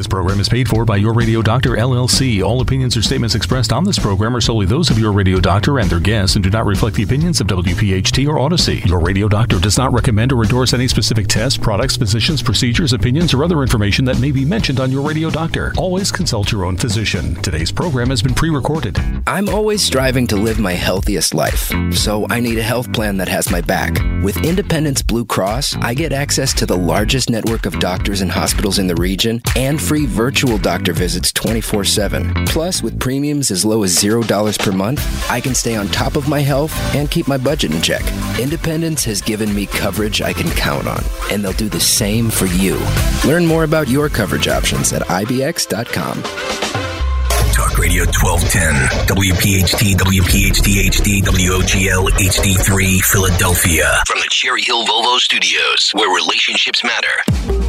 This program is paid for by Your Radio Doctor LLC. All opinions or statements expressed on this program are solely those of Your Radio Doctor and their guests and do not reflect the opinions of WPHT or Odyssey. Your Radio Doctor does not recommend or endorse any specific tests, products, physicians, procedures, opinions, or other information that may be mentioned on Your Radio Doctor. Always consult your own physician. Today's program has been pre-recorded. I'm always striving to live my healthiest life, so I need a health plan that has my back. With Independence Blue Cross, I get access to the largest network of doctors and hospitals in the region and free virtual doctor visits 24 7. Plus, with premiums as low as $0 per month, I can stay on top of my health and keep my budget in check. Independence has given me coverage I can count on, and they'll do the same for you. Learn more about your coverage options at IBX.com. Talk Radio 1210, WPHT, WPHT HD, WOGL HD3, Philadelphia. From the Cherry Hill Volvo Studios, where relationships matter.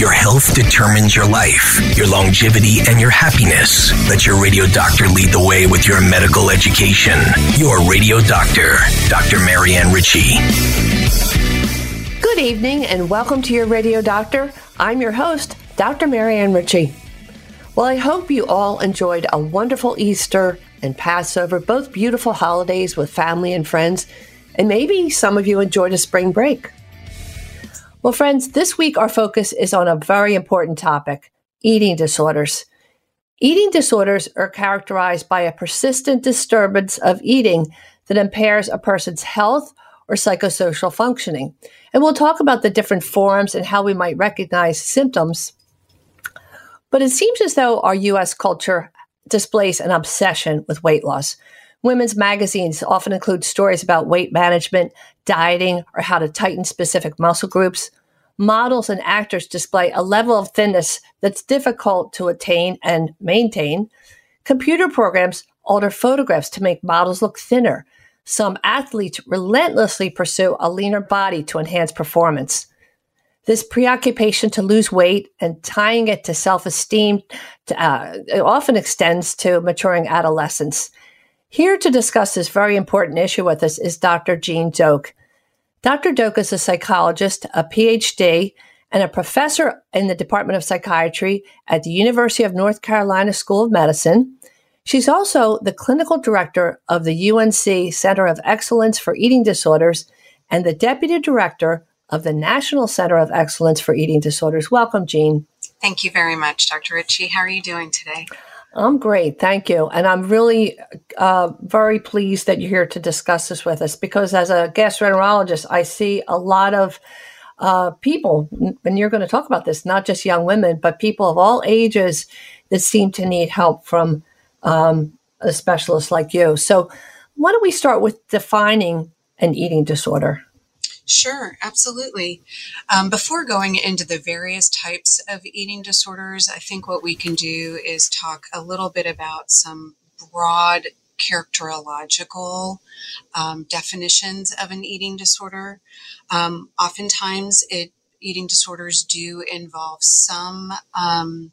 Your health determines your life, your longevity, and your happiness. Let your radio doctor lead the way with your medical education. Your radio doctor, Dr. Marianne Ritchie. Good evening and welcome to your radio doctor. I'm your host, Dr. Marianne Ritchie. Well, I hope you all enjoyed a wonderful Easter and Passover, both beautiful holidays with family and friends, and maybe some of you enjoyed a spring break. Well, friends, this week our focus is on a very important topic eating disorders. Eating disorders are characterized by a persistent disturbance of eating that impairs a person's health or psychosocial functioning. And we'll talk about the different forms and how we might recognize symptoms. But it seems as though our US culture displays an obsession with weight loss. Women's magazines often include stories about weight management, dieting, or how to tighten specific muscle groups. Models and actors display a level of thinness that's difficult to attain and maintain. Computer programs alter photographs to make models look thinner. Some athletes relentlessly pursue a leaner body to enhance performance. This preoccupation to lose weight and tying it to self esteem uh, often extends to maturing adolescence. Here to discuss this very important issue with us is Dr. Jean Doak. Dr. Doak is a psychologist, a PhD, and a professor in the Department of Psychiatry at the University of North Carolina School of Medicine. She's also the clinical director of the UNC Center of Excellence for Eating Disorders and the deputy director of the National Center of Excellence for Eating Disorders. Welcome, Jean. Thank you very much, Dr. Ritchie. How are you doing today? I'm great. Thank you. And I'm really uh, very pleased that you're here to discuss this with us because, as a gastroenterologist, I see a lot of uh, people, and you're going to talk about this, not just young women, but people of all ages that seem to need help from um, a specialist like you. So, why don't we start with defining an eating disorder? Sure, absolutely. Um, before going into the various types of eating disorders, I think what we can do is talk a little bit about some broad characterological um, definitions of an eating disorder. Um, oftentimes, it eating disorders do involve some um,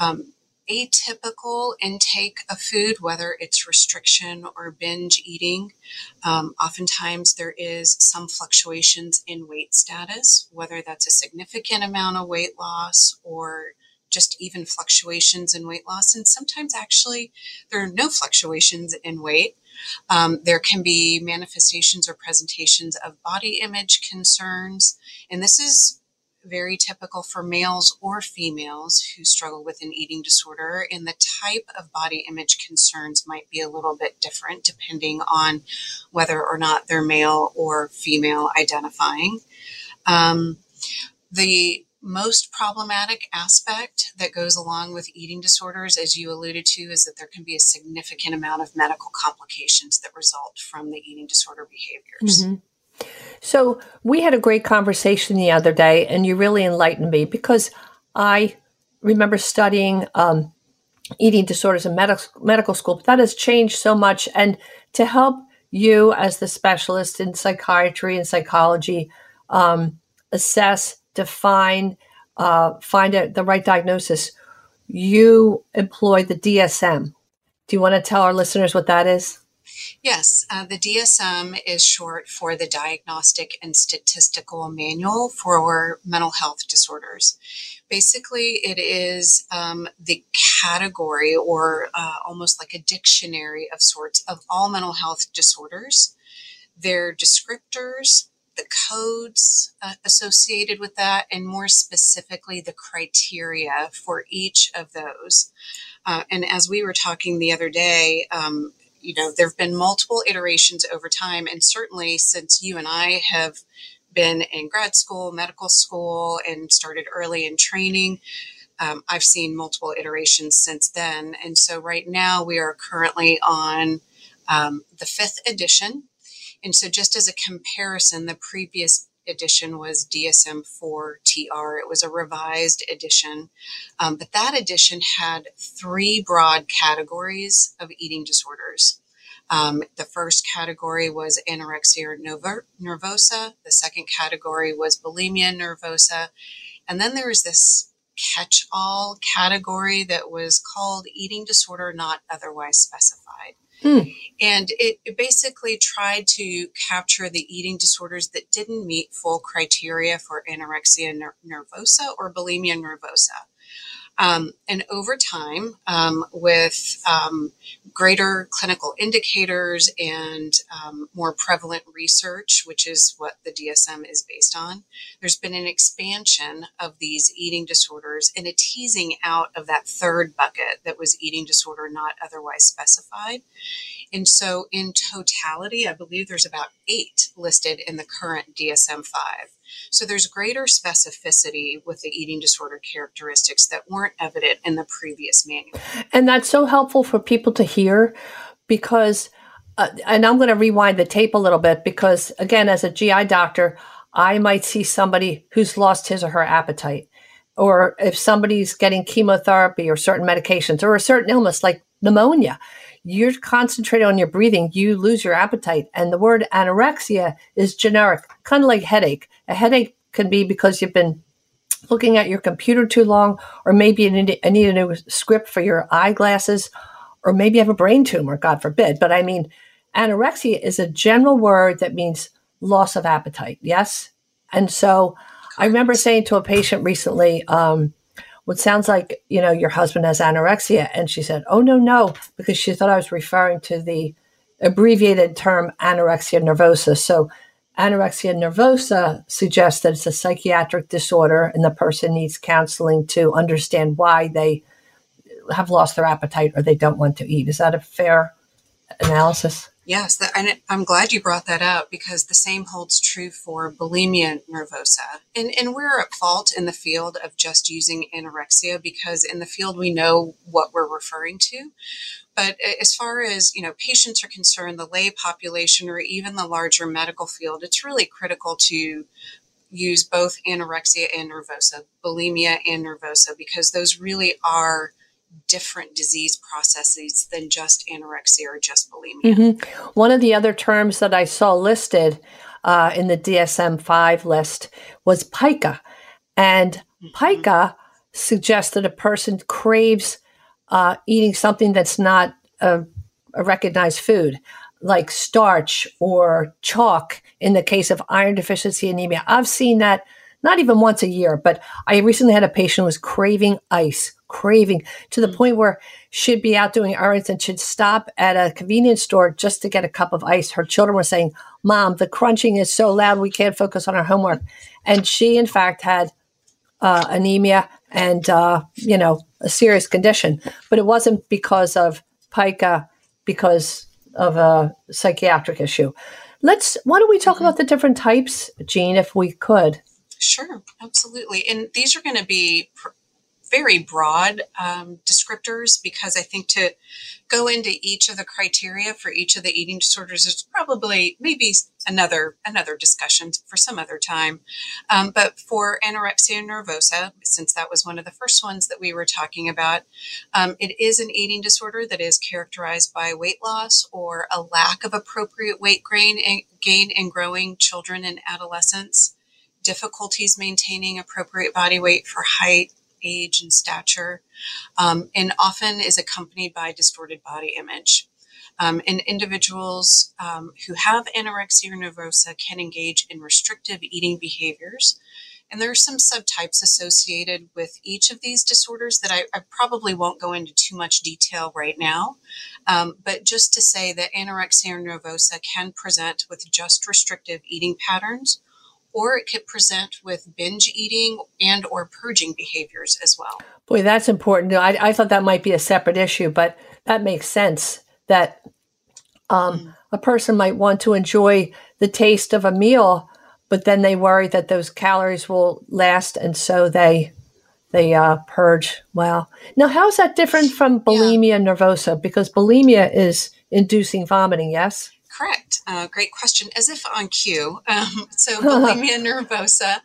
um atypical intake of food, whether it's restriction or binge eating. Um, oftentimes, there is some fluctuations in weight status, whether that's a significant amount of weight loss or just even fluctuations in weight loss. And sometimes, actually, there are no fluctuations in weight. Um, there can be manifestations or presentations of body image concerns. And this is very typical for males or females who struggle with an eating disorder. And the type of body image concerns might be a little bit different depending on whether or not they're male or female identifying. Um, the most problematic aspect that goes along with eating disorders, as you alluded to, is that there can be a significant amount of medical complications that result from the eating disorder behaviors. Mm-hmm. So we had a great conversation the other day, and you really enlightened me because I remember studying um, eating disorders in medical medical school, but that has changed so much. And to help you as the specialist in psychiatry and psychology um, assess, define, uh, find a, the right diagnosis, you employ the DSM. Do you want to tell our listeners what that is? Yes, uh, the DSM is short for the Diagnostic and Statistical Manual for Mental Health Disorders. Basically, it is um, the category or uh, almost like a dictionary of sorts of all mental health disorders, their descriptors, the codes uh, associated with that, and more specifically, the criteria for each of those. Uh, and as we were talking the other day, um, you know, there have been multiple iterations over time, and certainly since you and I have been in grad school, medical school, and started early in training. Um, I've seen multiple iterations since then. And so right now we are currently on um, the fifth edition. And so, just as a comparison, the previous edition was DSM 4 TR. It was a revised edition. Um, but that edition had three broad categories of eating disorders. Um, the first category was anorexia nervosa. The second category was bulimia nervosa. And then there was this catch all category that was called eating disorder not otherwise specified. Hmm. And it, it, basically tried to capture the eating disorders that didn't meet full criteria for anorexia nervosa or bulimia nervosa. Um, and over time, um, with um, greater clinical indicators and um, more prevalent research, which is what the DSM is based on, there's been an expansion of these eating disorders and a teasing out of that third bucket that was eating disorder not otherwise specified. And so, in totality, I believe there's about eight listed in the current DSM 5. So there's greater specificity with the eating disorder characteristics that weren't evident in the previous manual. And that's so helpful for people to hear because, uh, and I'm going to rewind the tape a little bit because, again, as a GI doctor, I might see somebody who's lost his or her appetite. Or if somebody's getting chemotherapy or certain medications or a certain illness like pneumonia, you're concentrated on your breathing, you lose your appetite. And the word anorexia is generic, kind of like headache. A headache can be because you've been looking at your computer too long, or maybe you need, I need a new script for your eyeglasses, or maybe you have a brain tumor, God forbid. But I mean, anorexia is a general word that means loss of appetite. Yes. And so I remember saying to a patient recently, um, what sounds like, you know, your husband has anorexia. And she said, oh, no, no, because she thought I was referring to the abbreviated term anorexia nervosa. So anorexia nervosa suggests that it's a psychiatric disorder and the person needs counseling to understand why they have lost their appetite or they don't want to eat. Is that a fair analysis? Yes, and I'm glad you brought that up because the same holds true for bulimia nervosa. And, and we're at fault in the field of just using anorexia because in the field we know what we're referring to. But as far as you know, patients are concerned, the lay population or even the larger medical field, it's really critical to use both anorexia and nervosa, bulimia and nervosa, because those really are different disease processes than just anorexia or just bulimia. Mm-hmm. One of the other terms that I saw listed uh, in the DSM 5 list was pica. And mm-hmm. pica suggests that a person craves uh, eating something that's not a, a recognized food, like starch or chalk in the case of iron deficiency anemia. I've seen that not even once a year, but I recently had a patient who was craving ice, craving to the mm. point where she'd be out doing errands and she'd stop at a convenience store just to get a cup of ice. Her children were saying, Mom, the crunching is so loud, we can't focus on our homework. And she, in fact, had uh, anemia and, uh, you know, a serious condition. But it wasn't because of pica, because of a psychiatric issue. Let's, why don't we talk mm-hmm. about the different types, Jean, if we could? Sure, absolutely. And these are going to be pr- very broad um, descriptors because I think to go into each of the criteria for each of the eating disorders is probably maybe another another discussion for some other time. Um, but for anorexia nervosa, since that was one of the first ones that we were talking about, um, it is an eating disorder that is characterized by weight loss or a lack of appropriate weight gain, gain in growing children and adolescents, difficulties maintaining appropriate body weight for height, age, and stature, um, and often is accompanied by distorted body image. Um, and individuals um, who have anorexia nervosa can engage in restrictive eating behaviors. And there are some subtypes associated with each of these disorders that I, I probably won't go into too much detail right now. Um, but just to say that anorexia nervosa can present with just restrictive eating patterns or it could present with binge eating and or purging behaviors as well. Boy, that's important. I, I thought that might be a separate issue, but that makes sense that um, mm. a person might want to enjoy the taste of a meal, but then they worry that those calories will last, and so they they uh, purge. Well, now how is that different from bulimia yeah. nervosa? Because bulimia is inducing vomiting. Yes. Correct. Uh, great question. As if on cue. Um, so, bulimia nervosa,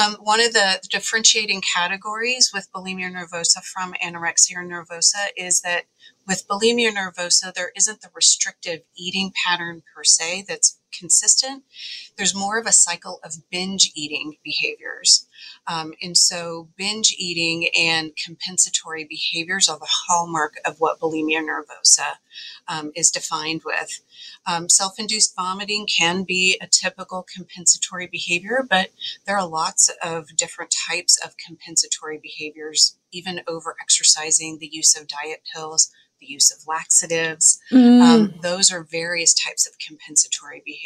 um, one of the differentiating categories with bulimia nervosa from anorexia nervosa is that with bulimia nervosa, there isn't the restrictive eating pattern per se that's consistent. There's more of a cycle of binge eating behaviors. Um, and so, binge eating and compensatory behaviors are the hallmark of what bulimia nervosa um, is defined with. Um, Self induced vomiting can be a typical compensatory behavior, but there are lots of different types of compensatory behaviors, even over exercising, the use of diet pills the use of laxatives. Mm. Um, those are various types of compensatory behaviors.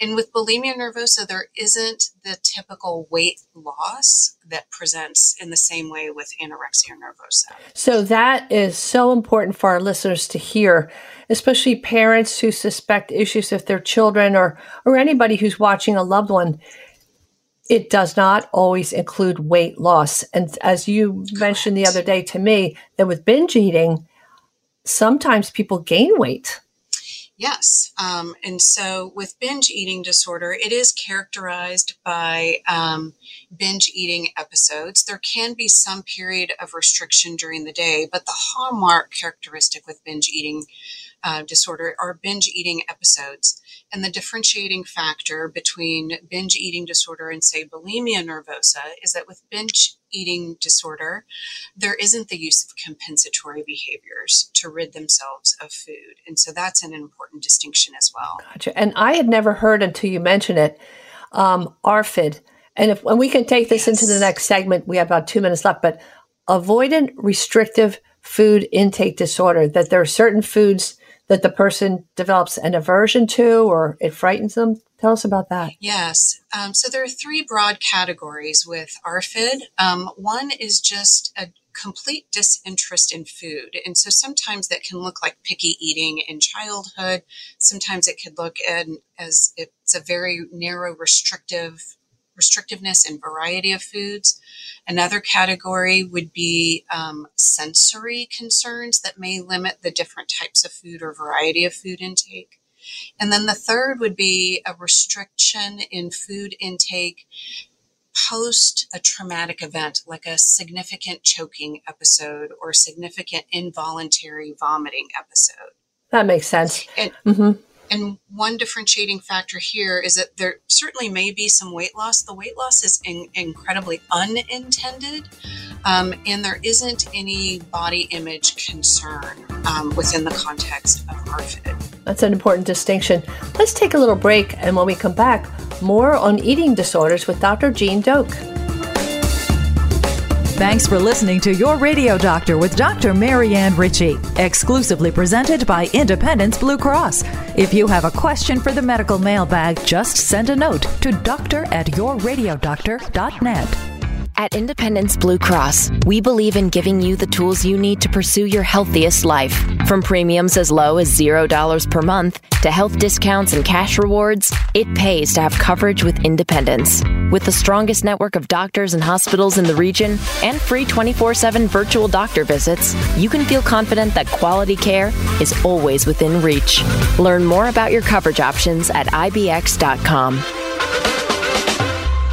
And with bulimia nervosa, there isn't the typical weight loss that presents in the same way with anorexia nervosa. So that is so important for our listeners to hear, especially parents who suspect issues with their children or, or anybody who's watching a loved one it does not always include weight loss. And as you mentioned the other day to me, that with binge eating, sometimes people gain weight. Yes. Um, and so with binge eating disorder, it is characterized by um, binge eating episodes. There can be some period of restriction during the day, but the hallmark characteristic with binge eating uh, disorder are binge eating episodes. And the differentiating factor between binge eating disorder and, say, bulimia nervosa is that with binge eating disorder, there isn't the use of compensatory behaviors to rid themselves of food. And so that's an important distinction as well. Gotcha. And I had never heard until you mentioned it, um, ARFID. And if when we can take this yes. into the next segment, we have about two minutes left, but avoidant restrictive food intake disorder, that there are certain foods that the person develops an aversion to or it frightens them? Tell us about that. Yes. Um, so there are three broad categories with ARFID. Um, one is just a complete disinterest in food. And so sometimes that can look like picky eating in childhood. Sometimes it could look as it's a very narrow, restrictive restrictiveness in variety of foods. Another category would be um, sensory concerns that may limit the different types of food or variety of food intake. And then the third would be a restriction in food intake post a traumatic event, like a significant choking episode or significant involuntary vomiting episode. That makes sense. And, mm-hmm. And one differentiating factor here is that there certainly may be some weight loss. The weight loss is in, incredibly unintended, um, and there isn't any body image concern um, within the context of ARFID. That's an important distinction. Let's take a little break, and when we come back, more on eating disorders with Dr. Jean Doak. Thanks for listening to Your Radio Doctor with Dr. Marianne Ritchie, exclusively presented by Independence Blue Cross. If you have a question for the medical mailbag, just send a note to doctor at yourradiodoctor.net. At Independence Blue Cross, we believe in giving you the tools you need to pursue your healthiest life. From premiums as low as $0 per month to health discounts and cash rewards, it pays to have coverage with Independence. With the strongest network of doctors and hospitals in the region and free 24 7 virtual doctor visits, you can feel confident that quality care is always within reach. Learn more about your coverage options at IBX.com.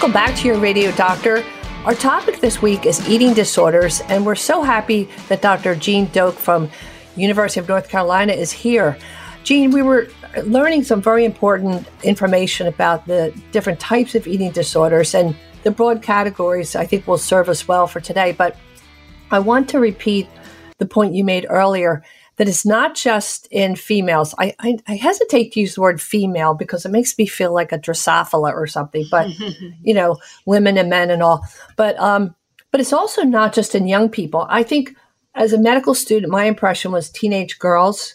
Welcome back to your radio doctor. Our topic this week is eating disorders, and we're so happy that Dr. Jean Doak from University of North Carolina is here. Jean, we were learning some very important information about the different types of eating disorders and the broad categories I think will serve us well for today. But I want to repeat the point you made earlier that it's not just in females. I, I, I, hesitate to use the word female because it makes me feel like a Drosophila or something, but you know, women and men and all. But um, but it's also not just in young people. I think as a medical student, my impression was teenage girls,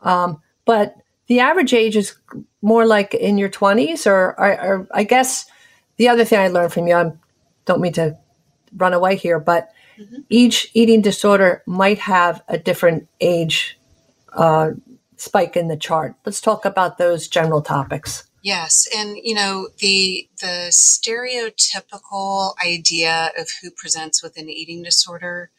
um, but the average age is more like in your twenties, or, or, or I guess the other thing I learned from you. I don't mean to run away here, but Mm-hmm. Each eating disorder might have a different age uh, spike in the chart. Let's talk about those general topics. Yes, and you know the the stereotypical idea of who presents with an eating disorder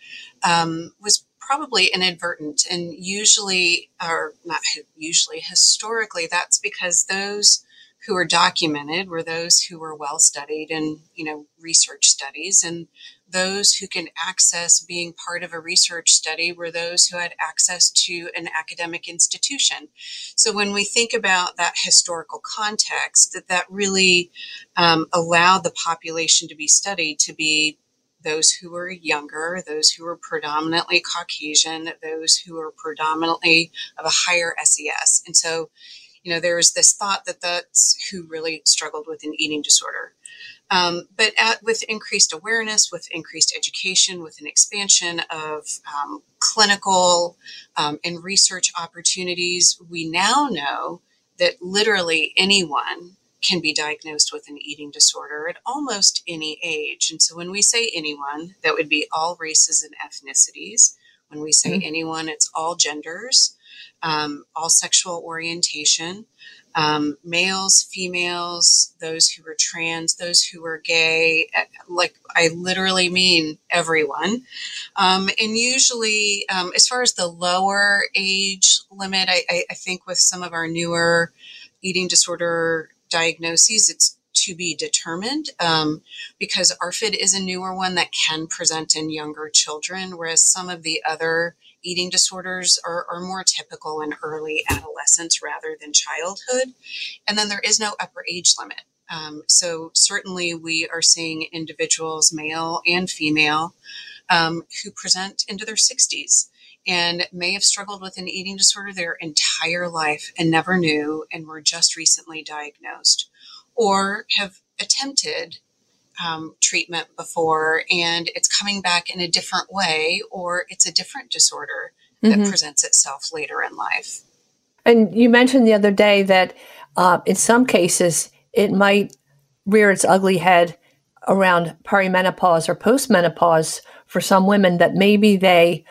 um, was probably inadvertent, and usually, or not usually, historically, that's because those who were documented were those who were well studied in you know research studies and those who can access being part of a research study were those who had access to an academic institution. So when we think about that historical context, that that really um, allowed the population to be studied to be those who were younger, those who were predominantly Caucasian, those who were predominantly of a higher SES. And so, you know, there was this thought that that's who really struggled with an eating disorder. Um, but at, with increased awareness, with increased education, with an expansion of um, clinical um, and research opportunities, we now know that literally anyone can be diagnosed with an eating disorder at almost any age. And so when we say anyone, that would be all races and ethnicities. When we say mm-hmm. anyone, it's all genders, um, all sexual orientation um, males, females, those who were trans, those who were gay, eh, like I literally mean everyone. Um, and usually, um, as far as the lower age limit, I, I, I, think with some of our newer eating disorder diagnoses, it's to be determined um, because ARFID is a newer one that can present in younger children, whereas some of the other eating disorders are, are more typical in early adolescence rather than childhood. And then there is no upper age limit. Um, so certainly we are seeing individuals, male and female, um, who present into their 60s and may have struggled with an eating disorder their entire life and never knew and were just recently diagnosed, or have attempted um, treatment before and it's coming back in a different way or it's a different disorder that mm-hmm. presents itself later in life. And you mentioned the other day that uh, in some cases it might rear its ugly head around perimenopause or postmenopause for some women that maybe they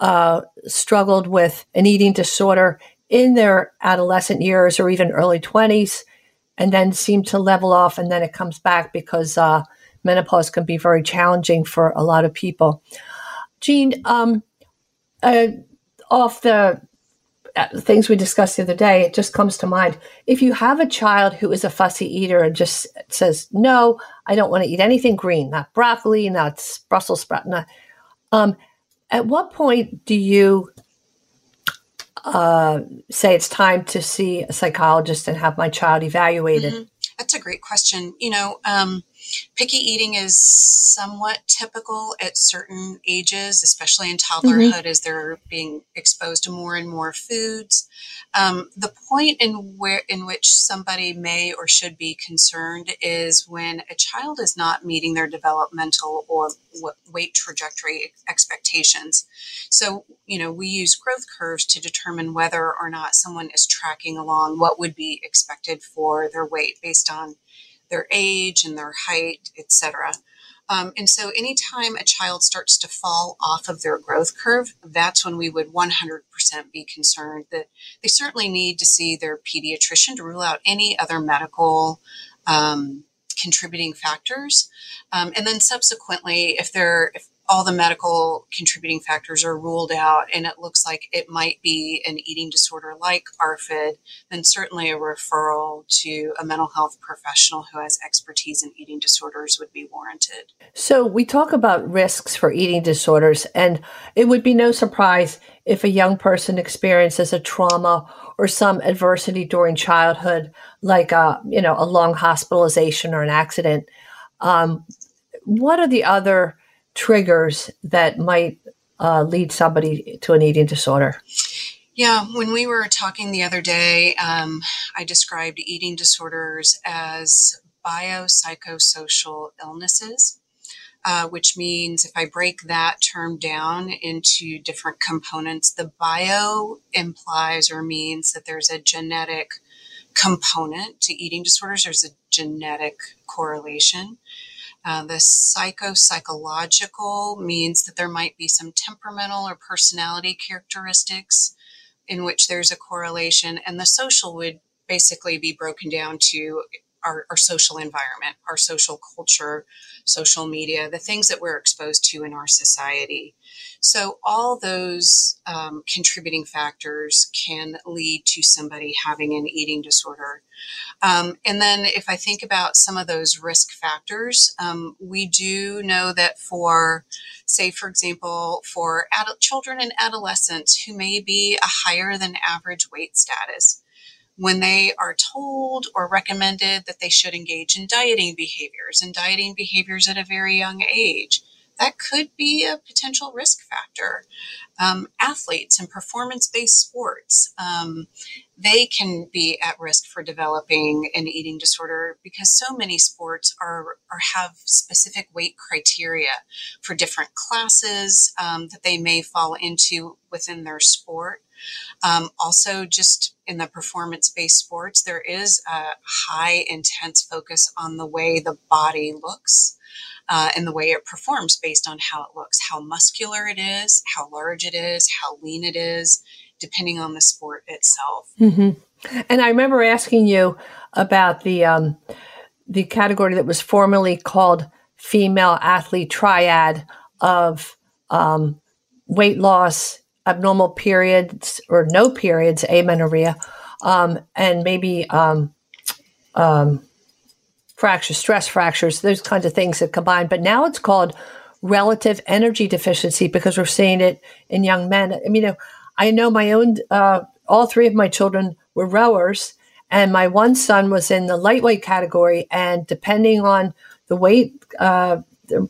uh, struggled with an eating disorder in their adolescent years or even early 20s and then seem to level off and then it comes back because uh, menopause can be very challenging for a lot of people. Jean, um, uh, off the uh, things we discussed the other day, it just comes to mind. If you have a child who is a fussy eater and just says, "No, I don't want to eat anything green, not broccoli, not Brussels sprout," not, um, at what point do you uh, say it's time to see a psychologist and have my child evaluated? Mm-hmm. That's a great question. You know, um, picky eating is somewhat typical at certain ages, especially in toddlerhood mm-hmm. as they're being exposed to more and more foods. Um, the point in where in which somebody may or should be concerned is when a child is not meeting their developmental or weight trajectory expectations. So, you know, we use growth curves to determine whether or not someone is tracking along what would be expected for their weight based on their age and their height, etc. Um, and so, anytime a child starts to fall off of their growth curve, that's when we would 100% be concerned that they certainly need to see their pediatrician to rule out any other medical um, contributing factors. Um, and then subsequently, if they're if all the medical contributing factors are ruled out and it looks like it might be an eating disorder like ARFID, then certainly a referral to a mental health professional who has expertise in eating disorders would be warranted. So, we talk about risks for eating disorders, and it would be no surprise if a young person experiences a trauma or some adversity during childhood, like a, you know, a long hospitalization or an accident. Um, what are the other triggers that might uh, lead somebody to an eating disorder? Yeah, when we were talking the other day, um, I described eating disorders as biopsychosocial illnesses, uh, which means if I break that term down into different components, the bio implies or means that there's a genetic component to eating disorders, there's a genetic correlation. Uh, the psycho-psychological means that there might be some temperamental or personality characteristics in which there's a correlation, and the social would basically be broken down to our, our, social environment, our social culture, social media, the things that we're exposed to in our society. So, all those um, contributing factors can lead to somebody having an eating disorder. Um, and then, if I think about some of those risk factors, um, we do know that for, say, for example, for children and adolescents who may be a higher than average weight status, when they are told or recommended that they should engage in dieting behaviors and dieting behaviors at a very young age, that could be a potential risk factor. Um, athletes in performance based sports, um, they can be at risk for developing an eating disorder because so many sports are or have specific weight criteria for different classes um, that they may fall into within their sport. Um, also, just in the performance based sports, there is a high intense focus on the way the body looks uh, and the way it performs based on how it looks, how muscular it is, how large it is, how lean it is, depending on the sport itself. Mm-hmm. And I remember asking you about the um, the category that was formerly called female athlete triad of um, weight loss, abnormal periods or no periods, amenorrhea, um, and maybe um, um, fractures, stress fractures, those kinds of things that combine. But now it's called relative energy deficiency because we're seeing it in young men. I mean, you know, I know my own, uh, all three of my children were rowers, and my one son was in the lightweight category. And depending on the weight, uh, the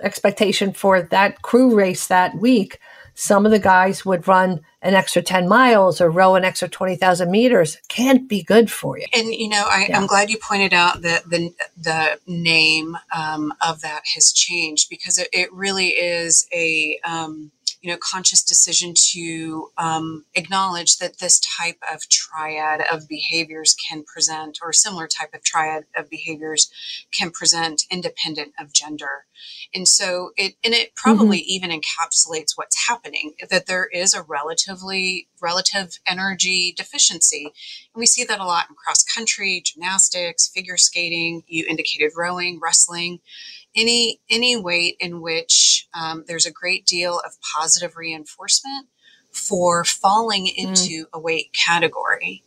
expectation for that crew race that week, some of the guys would run an extra 10 miles or row an extra 20,000 meters. Can't be good for you. And, you know, I, am glad you pointed out that the, the name um, of that has changed because it, it really is a, um, you know, conscious decision to um, acknowledge that this type of triad of behaviors can present, or similar type of triad of behaviors can present independent of gender. And so it, and it probably mm-hmm. even encapsulates what's happening, that there is a relatively relative energy deficiency. And we see that a lot in cross country, gymnastics, figure skating, you indicated rowing, wrestling any any weight in which um, there's a great deal of positive reinforcement for falling mm. into mm. a weight category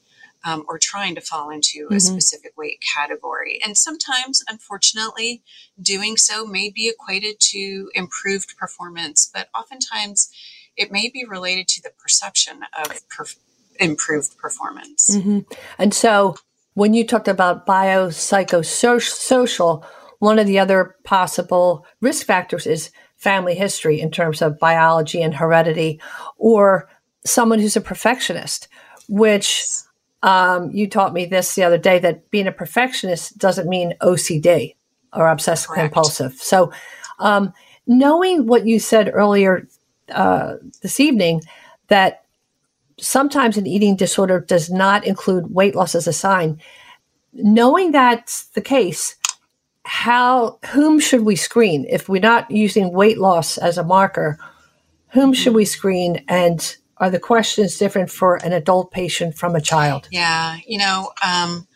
um, or trying to fall into mm-hmm. a specific weight category. And sometimes, unfortunately, doing so may be equated to improved performance, but oftentimes it may be related to the perception of improved performance. Mm-hmm. And so, when you talked about biopsychosocial, one of the other possible risk factors is family history in terms of biology and heredity, or someone who's a perfectionist, which um, you taught me this the other day that being a perfectionist doesn't mean OCD or obsessive Correct. compulsive. So, um, knowing what you said earlier uh, this evening, that sometimes an eating disorder does not include weight loss as a sign, knowing that's the case, how whom should we screen? If we're not using weight loss as a marker whom should we screen? And are the questions different for an adult patient from a child? Yeah you know um,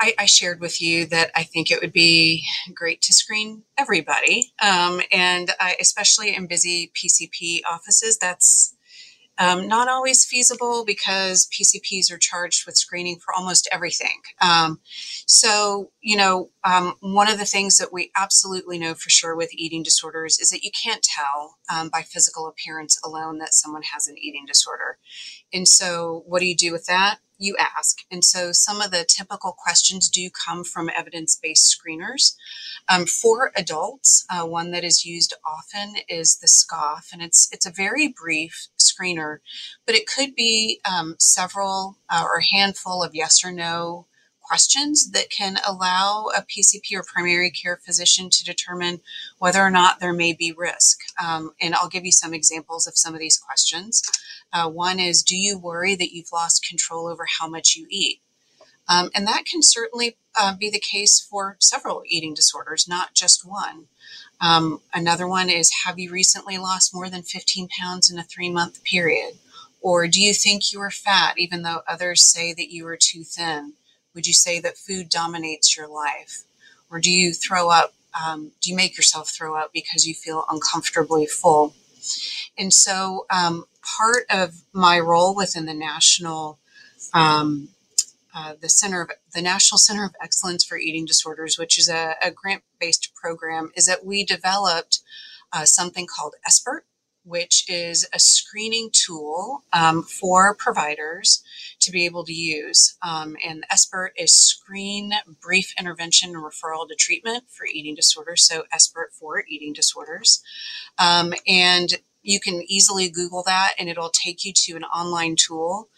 I, I, shared with you that I think it would be great to screen everybody, um, and I, especially in busy PCP offices, that's um, not always feasible because PCPs are charged with screening for almost everything. Um, so, you know, um, one of the things that we absolutely know for sure with eating disorders is that you can't tell um, by physical appearance alone that someone has an eating disorder. And so, what do you do with that? You ask. And so, some of the typical questions do come from evidence based screeners. Um, for adults, uh, one that is used often is the SCOFF, and it's it's a very brief screener, but it could be um, several uh, or a handful of yes or no questions that can allow a PCP or primary care physician to determine whether or not there may be risk. Um, and I'll give you some examples of some of these questions. Uh, one is Do you worry that you've lost control over how much you eat? Um, and that can certainly uh, be the case for several eating disorders, not just one. Um, another one is Have you recently lost more than 15 pounds in a three month period? Or do you think you are fat even though others say that you are too thin? Would you say that food dominates your life? Or do you throw up? Um, do you make yourself throw up because you feel uncomfortably full? And so, um, part of my role within the national um, uh, the center of the National Center of Excellence for Eating Disorders, which is a, a grant-based program, is that we developed uh, something called SBIRT, which is a screening tool um, for providers to be able to use. Um, and SBIRT is Screen Brief Intervention Referral to Treatment for Eating Disorders, so SBIRT for Eating Disorders. Um, and you can easily Google that, and it'll take you to an online tool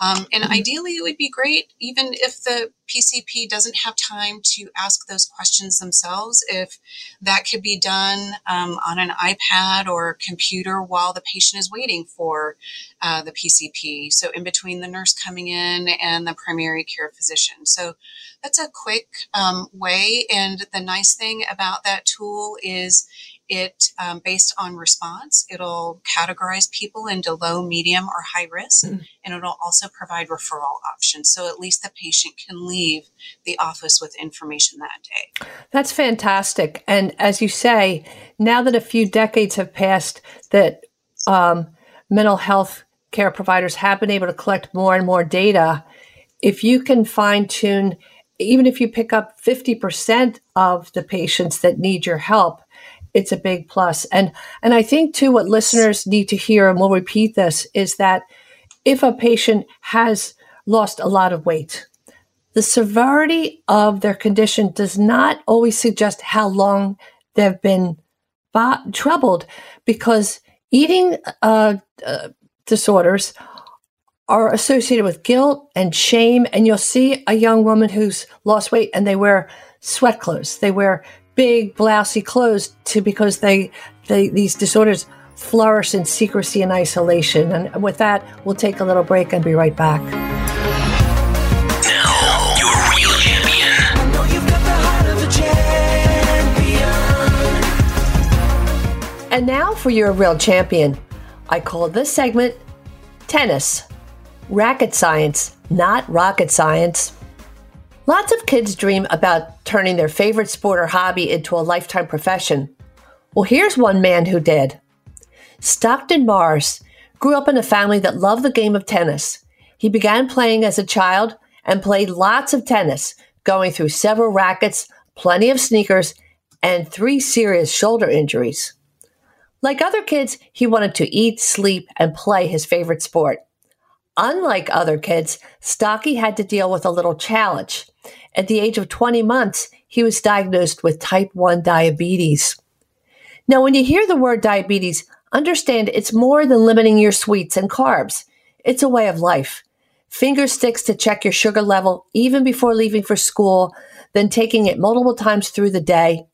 um, and mm-hmm. ideally, it would be great, even if the PCP doesn't have time to ask those questions themselves, if that could be done um, on an iPad or computer while the patient is waiting for uh, the PCP. So, in between the nurse coming in and the primary care physician. So, that's a quick um, way. And the nice thing about that tool is it um, based on response it'll categorize people into low medium or high risk mm-hmm. and it'll also provide referral options. So at least the patient can leave the office with information that day. That's fantastic. And as you say now that a few decades have passed that um, mental health care providers have been able to collect more and more data if you can fine tune even if you pick up 50% of the patients that need your help it's a big plus. And and I think too what listeners need to hear, and we'll repeat this, is that if a patient has lost a lot of weight, the severity of their condition does not always suggest how long they've been bo- troubled because eating uh, uh, disorders are associated with guilt and shame. And you'll see a young woman who's lost weight and they wear sweat clothes. They wear big blousy clothes to because they, they these disorders flourish in secrecy and isolation. And with that, we'll take a little break and be right back. Now, your real champion. And now for your real champion. I call this segment Tennis. Racket science, not rocket science. Lots of kids dream about turning their favorite sport or hobby into a lifetime profession. Well, here's one man who did. Stockton Mars grew up in a family that loved the game of tennis. He began playing as a child and played lots of tennis, going through several rackets, plenty of sneakers, and three serious shoulder injuries. Like other kids, he wanted to eat, sleep, and play his favorite sport. Unlike other kids, Stocky had to deal with a little challenge. At the age of 20 months, he was diagnosed with type 1 diabetes. Now, when you hear the word diabetes, understand it's more than limiting your sweets and carbs. It's a way of life. Finger sticks to check your sugar level even before leaving for school, then taking it multiple times through the day,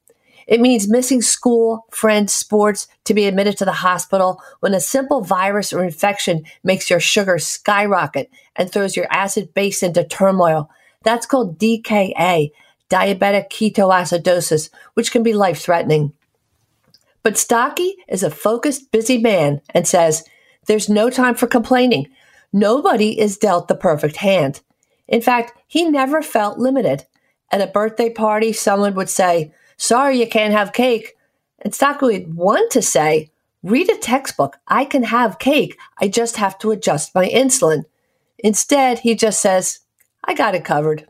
it means missing school, friends, sports to be admitted to the hospital when a simple virus or infection makes your sugar skyrocket and throws your acid base into turmoil. That's called DKA, diabetic ketoacidosis, which can be life threatening. But Stocky is a focused, busy man and says, There's no time for complaining. Nobody is dealt the perfect hand. In fact, he never felt limited. At a birthday party, someone would say, Sorry you can't have cake. And Stocky would want to say, Read a textbook. I can have cake. I just have to adjust my insulin. Instead, he just says, I got it covered.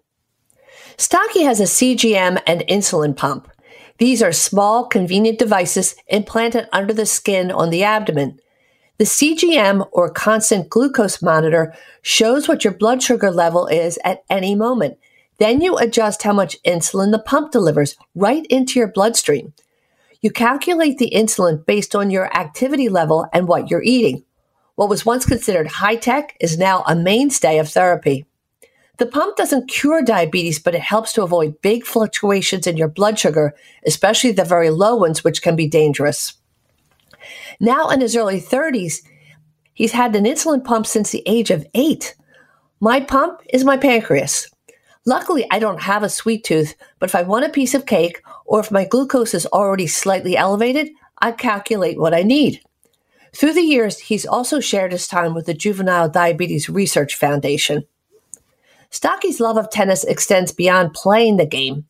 Stocky has a CGM and insulin pump. These are small, convenient devices implanted under the skin on the abdomen. The CGM or constant glucose monitor shows what your blood sugar level is at any moment. Then you adjust how much insulin the pump delivers right into your bloodstream. You calculate the insulin based on your activity level and what you're eating. What was once considered high tech is now a mainstay of therapy. The pump doesn't cure diabetes, but it helps to avoid big fluctuations in your blood sugar, especially the very low ones, which can be dangerous. Now in his early 30s, he's had an insulin pump since the age of eight. My pump is my pancreas. Luckily, I don't have a sweet tooth, but if I want a piece of cake or if my glucose is already slightly elevated, I calculate what I need. Through the years, he's also shared his time with the Juvenile Diabetes Research Foundation. Stocky's love of tennis extends beyond playing the game.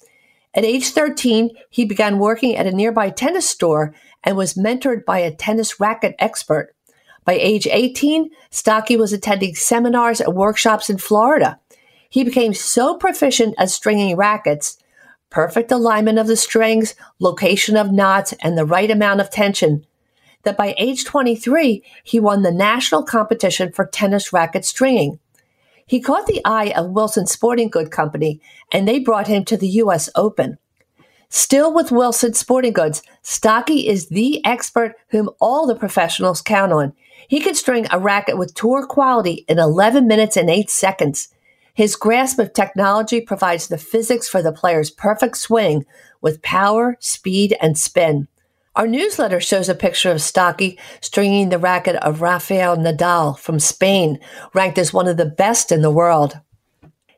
At age 13, he began working at a nearby tennis store and was mentored by a tennis racket expert. By age 18, Stocky was attending seminars and workshops in Florida. He became so proficient at stringing rackets, perfect alignment of the strings, location of knots, and the right amount of tension, that by age 23, he won the national competition for tennis racket stringing. He caught the eye of Wilson Sporting Good Company, and they brought him to the U.S. Open. Still with Wilson Sporting Goods, Stocky is the expert whom all the professionals count on. He can string a racket with tour quality in 11 minutes and 8 seconds. His grasp of technology provides the physics for the player's perfect swing with power, speed, and spin. Our newsletter shows a picture of Stocky stringing the racket of Rafael Nadal from Spain, ranked as one of the best in the world.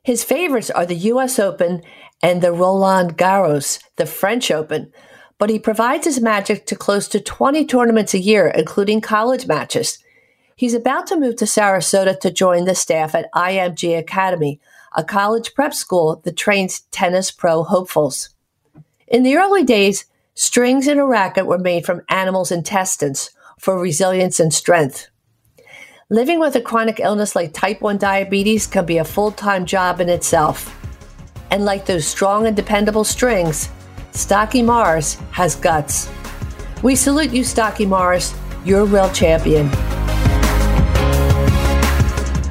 His favorites are the US Open and the Roland Garros, the French Open, but he provides his magic to close to 20 tournaments a year, including college matches. He's about to move to Sarasota to join the staff at IMG Academy, a college prep school that trains tennis pro hopefuls. In the early days, strings in a racket were made from animals' intestines for resilience and strength. Living with a chronic illness like type 1 diabetes can be a full time job in itself. And like those strong and dependable strings, Stocky Mars has guts. We salute you, Stocky Mars. You're a real champion.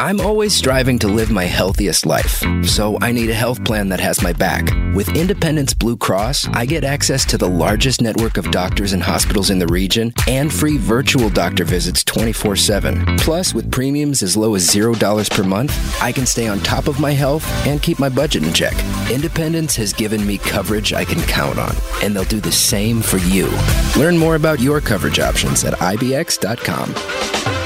I'm always striving to live my healthiest life, so I need a health plan that has my back. With Independence Blue Cross, I get access to the largest network of doctors and hospitals in the region and free virtual doctor visits 24 7. Plus, with premiums as low as $0 per month, I can stay on top of my health and keep my budget in check. Independence has given me coverage I can count on, and they'll do the same for you. Learn more about your coverage options at IBX.com.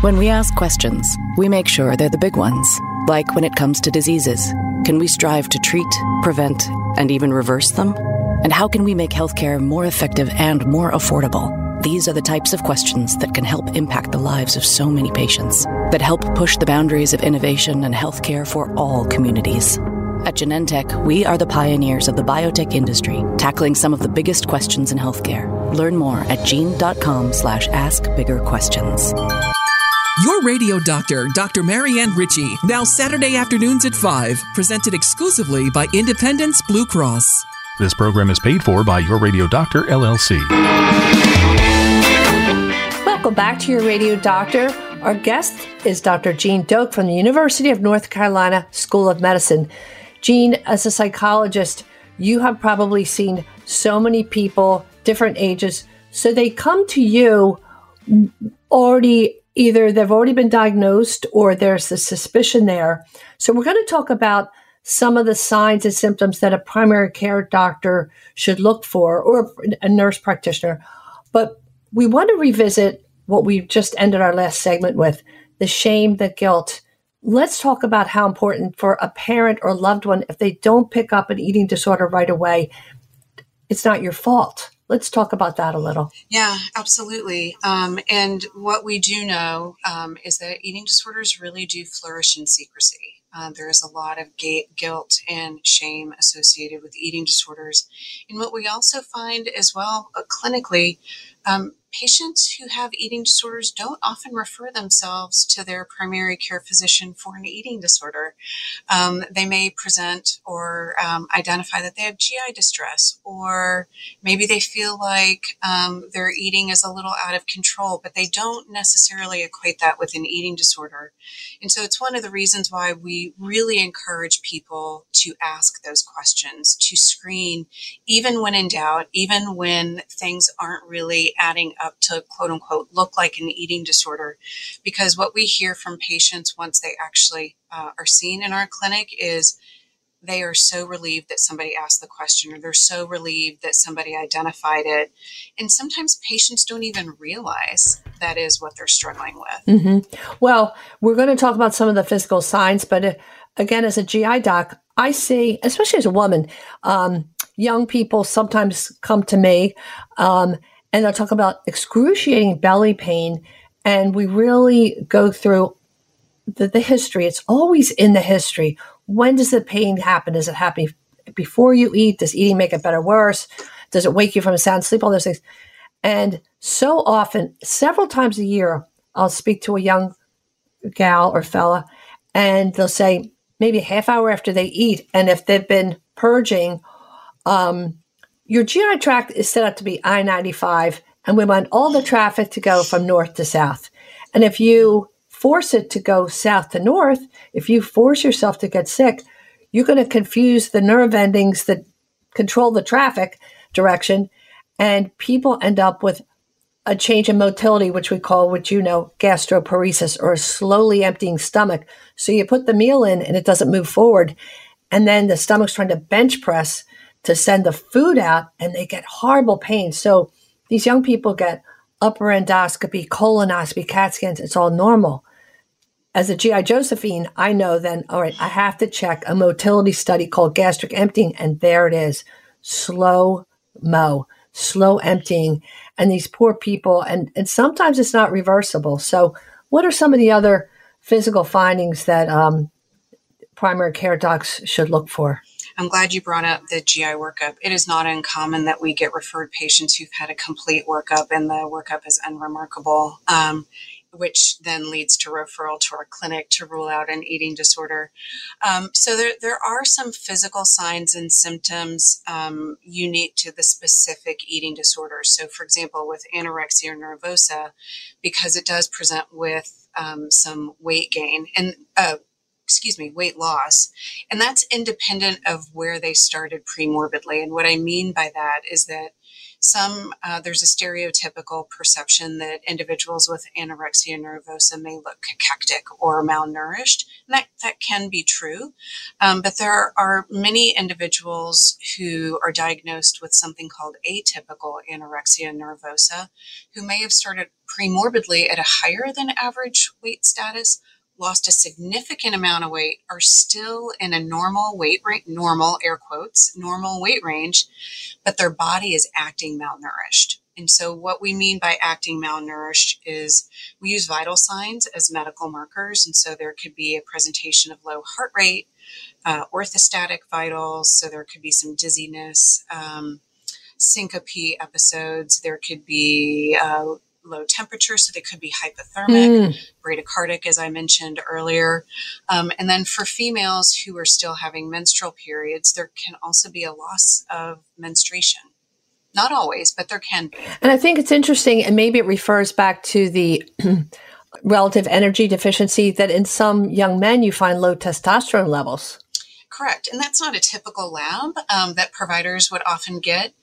When we ask questions, we make sure they're the big ones. Like when it comes to diseases, can we strive to treat, prevent, and even reverse them? And how can we make healthcare more effective and more affordable? These are the types of questions that can help impact the lives of so many patients, that help push the boundaries of innovation and healthcare for all communities. At Genentech, we are the pioneers of the biotech industry, tackling some of the biggest questions in healthcare. Learn more at gene.com slash ask bigger questions. Your radio doctor, Dr. Marianne Ritchie, now Saturday afternoons at 5, presented exclusively by Independence Blue Cross. This program is paid for by Your Radio Doctor, LLC. Welcome back to Your Radio Doctor. Our guest is Dr. Jean Doak from the University of North Carolina School of Medicine. Jean, as a psychologist, you have probably seen so many people, different ages, so they come to you already either they've already been diagnosed or there's a suspicion there. So we're going to talk about some of the signs and symptoms that a primary care doctor should look for or a nurse practitioner. But we want to revisit what we just ended our last segment with the shame, the guilt. Let's talk about how important for a parent or loved one, if they don't pick up an eating disorder right away, it's not your fault. Let's talk about that a little. Yeah, absolutely. Um, and what we do know um, is that eating disorders really do flourish in secrecy. Uh, there is a lot of ga- guilt and shame associated with eating disorders. And what we also find as well uh, clinically, um, patients who have eating disorders don't often refer themselves to their primary care physician for an eating disorder. Um, they may present or um, identify that they have GI distress, or maybe they feel like um, their eating is a little out of control, but they don't necessarily equate that with an eating disorder. And so it's one of the reasons why we really encourage people to ask those questions, to screen, even when in doubt, even when things aren't really adding up to quote unquote look like an eating disorder. Because what we hear from patients once they actually uh, are seen in our clinic is they are so relieved that somebody asked the question or they're so relieved that somebody identified it. And sometimes patients don't even realize that is what they're struggling with. Mm-hmm. Well, we're going to talk about some of the physical signs, but uh, again, as a GI doc, I see, especially as a woman, um, young people sometimes come to me um, and they'll talk about excruciating belly pain. And we really go through the, the history. It's always in the history. When does the pain happen? Is it happening before you eat? Does eating make it better or worse? Does it wake you from a sound sleep? All those things. And so often, several times a year, I'll speak to a young gal or fella, and they'll say maybe a half hour after they eat, and if they've been purging, um, your GI tract is set up to be I 95, and we want all the traffic to go from north to south. And if you force it to go south to north, if you force yourself to get sick, you're going to confuse the nerve endings that control the traffic direction, and people end up with a change in motility, which we call, which you know, gastroparesis or a slowly emptying stomach. So you put the meal in and it doesn't move forward. And then the stomach's trying to bench press to send the food out and they get horrible pain. So these young people get upper endoscopy, colonoscopy, CAT scans. It's all normal. As a GI Josephine, I know then, all right, I have to check a motility study called gastric emptying. And there it is slow mo, slow emptying. And these poor people, and, and sometimes it's not reversible. So, what are some of the other physical findings that um, primary care docs should look for? I'm glad you brought up the GI workup. It is not uncommon that we get referred patients who've had a complete workup and the workup is unremarkable. Um, which then leads to referral to our clinic to rule out an eating disorder. Um, so there, there are some physical signs and symptoms um, unique to the specific eating disorder. So, for example, with anorexia nervosa, because it does present with um, some weight gain and uh, excuse me, weight loss. And that's independent of where they started premorbidly. And what I mean by that is that some, uh, there's a stereotypical perception that individuals with anorexia nervosa may look cachectic or malnourished. And that, that can be true. Um, but there are many individuals who are diagnosed with something called atypical anorexia nervosa who may have started premorbidly at a higher than average weight status lost a significant amount of weight are still in a normal weight range, normal air quotes, normal weight range, but their body is acting malnourished. And so, what we mean by acting malnourished is we use vital signs as medical markers. And so, there could be a presentation of low heart rate, uh, orthostatic vitals. So, there could be some dizziness, um, syncope episodes. There could be uh, low temperature, so they could be hypothermic, mm. bradycardic, as I mentioned earlier. Um, and then for females who are still having menstrual periods, there can also be a loss of menstruation. Not always, but there can be. And I think it's interesting, and maybe it refers back to the relative energy deficiency that in some young men you find low testosterone levels. Correct. And that's not a typical lab um, that providers would often get.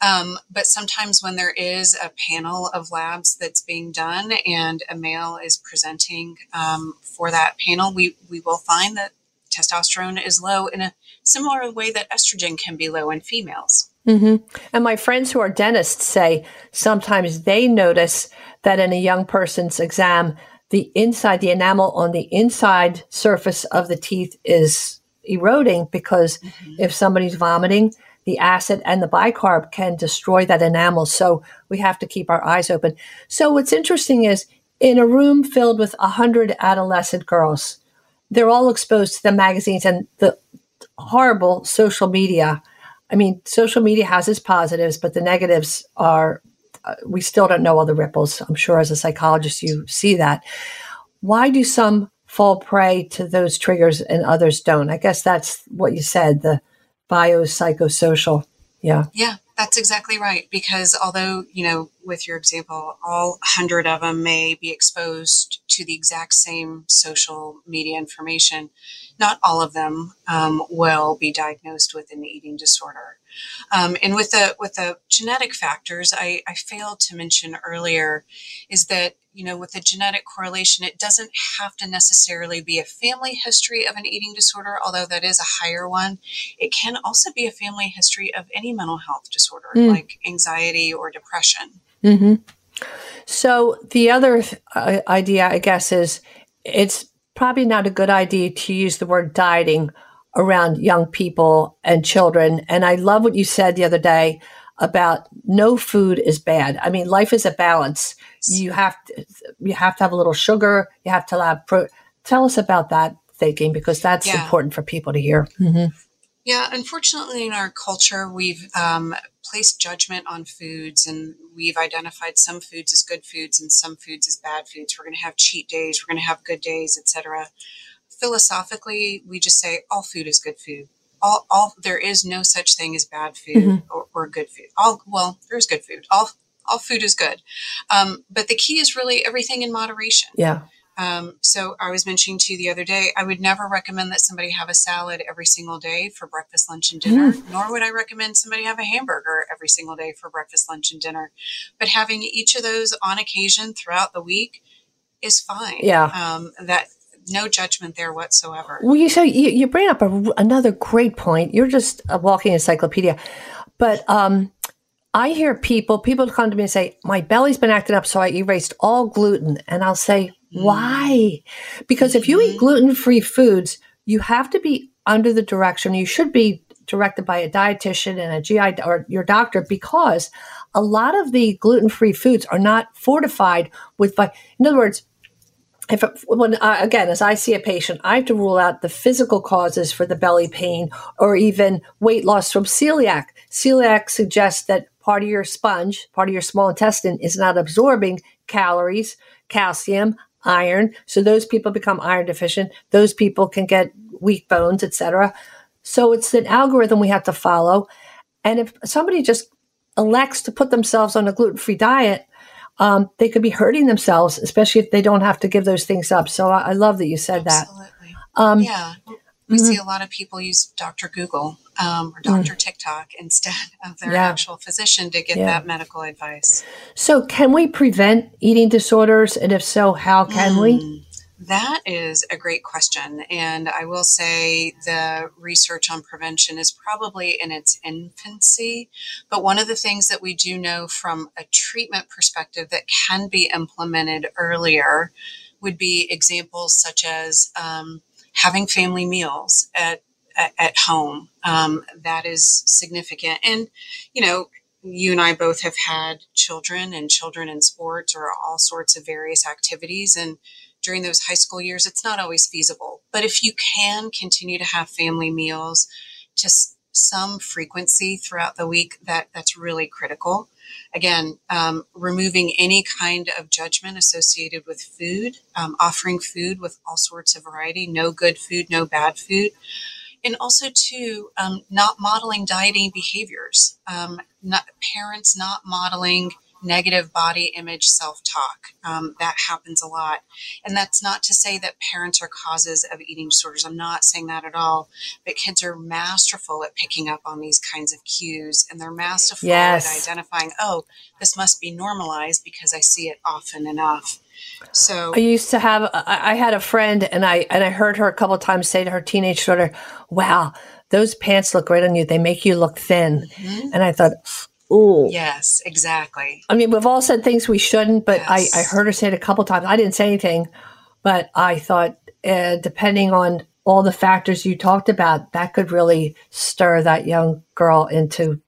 Um, but sometimes when there is a panel of labs that's being done and a male is presenting um, for that panel, we, we will find that testosterone is low in a similar way that estrogen can be low in females. Mm-hmm. And my friends who are dentists say sometimes they notice that in a young person's exam, the inside, the enamel on the inside surface of the teeth is eroding because mm-hmm. if somebody's vomiting, the acid and the bicarb can destroy that enamel. So we have to keep our eyes open. So what's interesting is in a room filled with 100 adolescent girls, they're all exposed to the magazines and the horrible social media. I mean, social media has its positives, but the negatives are, uh, we still don't know all the ripples. I'm sure as a psychologist, you see that. Why do some fall prey to those triggers and others don't? I guess that's what you said the biopsychosocial. Yeah. Yeah, that's exactly right. Because although, you know, with your example, all 100 of them may be exposed to the exact same social media information, not all of them um, will be diagnosed with an eating disorder. Um, and with the with the genetic factors, I, I failed to mention earlier, is that you know with the genetic correlation, it doesn't have to necessarily be a family history of an eating disorder, although that is a higher one. It can also be a family history of any mental health disorder, mm. like anxiety or depression. Mm-hmm. So the other uh, idea, I guess, is it's probably not a good idea to use the word dieting around young people and children. And I love what you said the other day about no food is bad. I mean, life is a balance. You have to, you have to have a little sugar. You have to have pro. Tell us about that thinking because that's yeah. important for people to hear. Mm-hmm. Yeah, unfortunately, in our culture, we've um, placed judgment on foods and we've identified some foods as good foods and some foods as bad foods. We're going to have cheat days, we're going to have good days, etc philosophically, we just say all food is good food. All, all there is no such thing as bad food mm-hmm. or, or, good food. All well, there's good food. All all food is good, um, but the key is really everything in moderation. Yeah. Um, so I was mentioning to you the other day, I would never recommend that somebody have a salad every single day for breakfast, lunch, and dinner. Mm. Nor would I recommend somebody have a hamburger every single day for breakfast, lunch, and dinner. But having each of those on occasion throughout the week is fine. Yeah. Um, that no judgment there whatsoever. Well, you so you, you bring up a, another great point. You're just a walking encyclopedia, but um, I hear people people come to me and say, "My belly's been acting up, so I erased all gluten," and I'll say, mm. "Why?" Because mm-hmm. if you eat mm-hmm. gluten free foods, you have to be under the direction. You should be directed by a dietitian and a GI or your doctor because a lot of the gluten free foods are not fortified with. In other words, if when again as i see a patient i have to rule out the physical causes for the belly pain or even weight loss from celiac. Celiac suggests that part of your sponge part of your small intestine is not absorbing calories calcium iron. So those people become iron deficient. Those people can get weak bones etc so it's an algorithm we have to follow. And if somebody just elects to put themselves on a gluten-free diet um, they could be hurting themselves, especially if they don't have to give those things up. So I, I love that you said Absolutely. that. Um, yeah, we mm-hmm. see a lot of people use Dr. Google um, or Dr. Mm. TikTok instead of their yeah. actual physician to get yeah. that medical advice. So, can we prevent eating disorders? And if so, how can mm. we? That is a great question. And I will say the research on prevention is probably in its infancy. But one of the things that we do know from a treatment perspective that can be implemented earlier would be examples such as um, having family meals at, at, at home. Um, that is significant. And, you know, you and I both have had children and children in sports or all sorts of various activities. And during those high school years, it's not always feasible. But if you can continue to have family meals to some frequency throughout the week, that that's really critical. Again, um, removing any kind of judgment associated with food, um, offering food with all sorts of variety, no good food, no bad food and also too um, not modeling dieting behaviors um, not parents not modeling negative body image self talk. Um, that happens a lot. And that's not to say that parents are causes of eating disorders. I'm not saying that at all. But kids are masterful at picking up on these kinds of cues and they're masterful yes. at identifying, oh, this must be normalized because I see it often enough. So I used to have I had a friend and I and I heard her a couple times say to her teenage daughter, "Wow, those pants look great on you. They make you look thin." Mm-hmm. And I thought, Ooh. Yes, exactly. I mean, we've all said things we shouldn't, but yes. I, I heard her say it a couple times. I didn't say anything, but I thought, uh, depending on all the factors you talked about, that could really stir that young girl into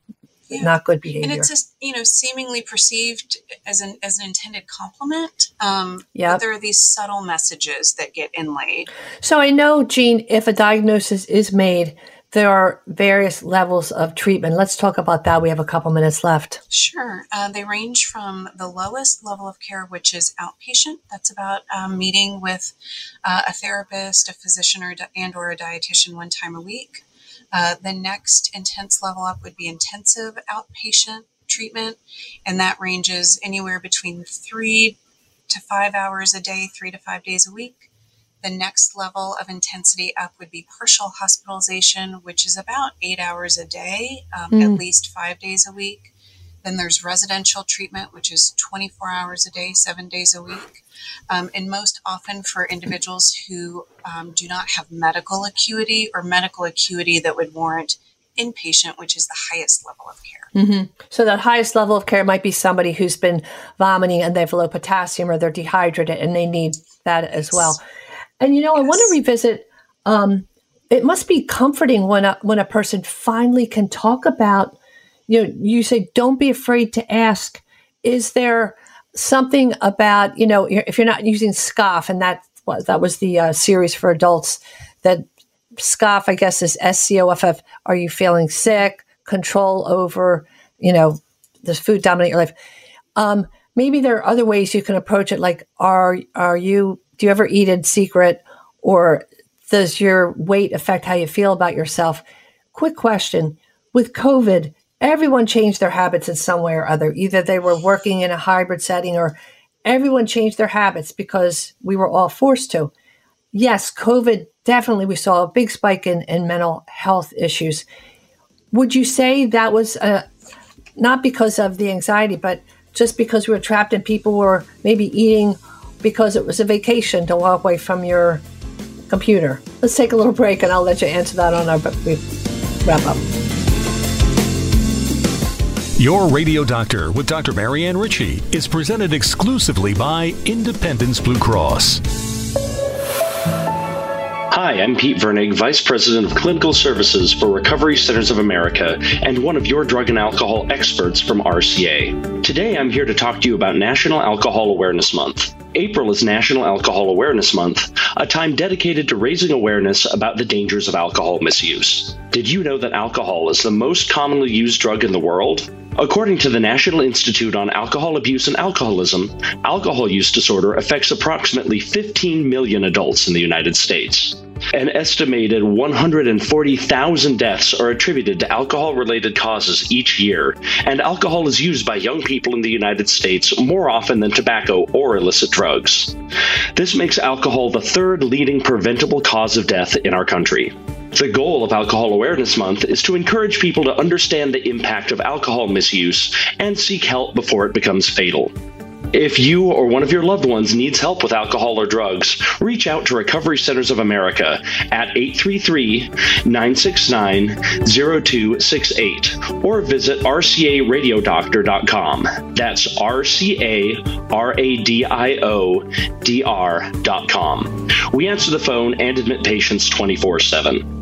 yeah. not good behavior. And it's just, you know, seemingly perceived as an as an intended compliment. Um, yeah. There are these subtle messages that get inlaid. So I know, Jean, if a diagnosis is made, there are various levels of treatment. Let's talk about that. We have a couple minutes left. Sure. Uh, they range from the lowest level of care, which is outpatient. That's about um, meeting with uh, a therapist, a physician, or and or a dietitian one time a week. Uh, the next intense level up would be intensive outpatient treatment, and that ranges anywhere between three to five hours a day, three to five days a week. The next level of intensity up would be partial hospitalization, which is about eight hours a day, um, mm. at least five days a week. Then there's residential treatment, which is 24 hours a day, seven days a week. Um, and most often for individuals who um, do not have medical acuity or medical acuity that would warrant inpatient, which is the highest level of care. Mm-hmm. So, that highest level of care might be somebody who's been vomiting and they have low potassium or they're dehydrated and they need that as well. And you know, yes. I want to revisit. Um, it must be comforting when a when a person finally can talk about. You know, you say, "Don't be afraid to ask." Is there something about you know if you're not using scoff and that was that was the uh, series for adults that scoff i guess is s-c-o-f-f are you feeling sick control over you know does food dominate your life um, maybe there are other ways you can approach it like are are you do you ever eat in secret or does your weight affect how you feel about yourself? Quick question. With COVID, everyone changed their habits in some way or other. Either they were working in a hybrid setting or everyone changed their habits because we were all forced to. Yes, COVID definitely, we saw a big spike in, in mental health issues. Would you say that was uh, not because of the anxiety, but just because we were trapped and people were maybe eating because it was a vacation to walk away from your computer. Let's take a little break and I'll let you answer that on our wrap up. Your Radio Doctor with Dr. Marianne Ritchie is presented exclusively by Independence Blue Cross. Hi, I'm Pete Vernig, Vice President of Clinical Services for Recovery Centers of America and one of your drug and alcohol experts from RCA. Today I'm here to talk to you about National Alcohol Awareness Month. April is National Alcohol Awareness Month, a time dedicated to raising awareness about the dangers of alcohol misuse. Did you know that alcohol is the most commonly used drug in the world? According to the National Institute on Alcohol Abuse and Alcoholism, alcohol use disorder affects approximately 15 million adults in the United States. An estimated 140,000 deaths are attributed to alcohol related causes each year, and alcohol is used by young people in the United States more often than tobacco or illicit drugs. This makes alcohol the third leading preventable cause of death in our country. The goal of Alcohol Awareness Month is to encourage people to understand the impact of alcohol misuse and seek help before it becomes fatal. If you or one of your loved ones needs help with alcohol or drugs, reach out to Recovery Centers of America at 833 969 0268 or visit rcaradiodoctor.com. That's R C A R A D I O D R.com. We answer the phone and admit patients 24 7.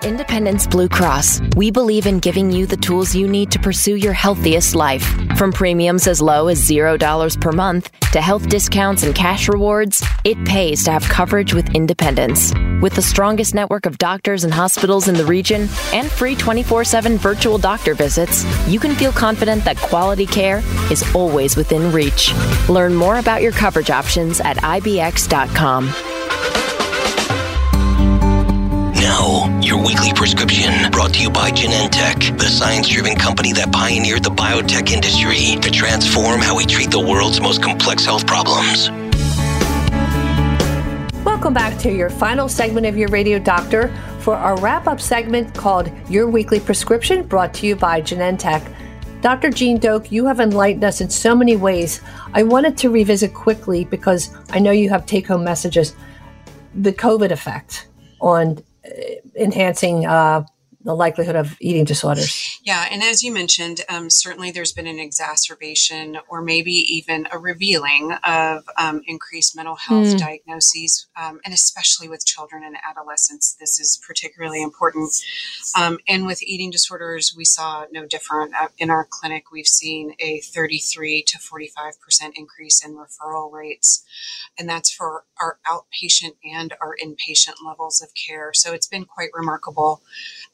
At Independence Blue Cross, we believe in giving you the tools you need to pursue your healthiest life. From premiums as low as $0 per month to health discounts and cash rewards, it pays to have coverage with Independence. With the strongest network of doctors and hospitals in the region and free 24 7 virtual doctor visits, you can feel confident that quality care is always within reach. Learn more about your coverage options at IBX.com. Now, your weekly prescription brought to you by Genentech, the science driven company that pioneered the biotech industry to transform how we treat the world's most complex health problems. Welcome back to your final segment of your radio doctor for our wrap up segment called Your Weekly Prescription, brought to you by Genentech. Dr. Jean Doak, you have enlightened us in so many ways. I wanted to revisit quickly because I know you have take home messages the COVID effect on enhancing uh, the likelihood of eating disorders. Yeah, and as you mentioned, um, certainly there's been an exacerbation or maybe even a revealing of um, increased mental health mm. diagnoses, um, and especially with children and adolescents, this is particularly important. Um, and with eating disorders, we saw no different. Uh, in our clinic, we've seen a 33 to 45% increase in referral rates, and that's for our outpatient and our inpatient levels of care. So it's been quite remarkable.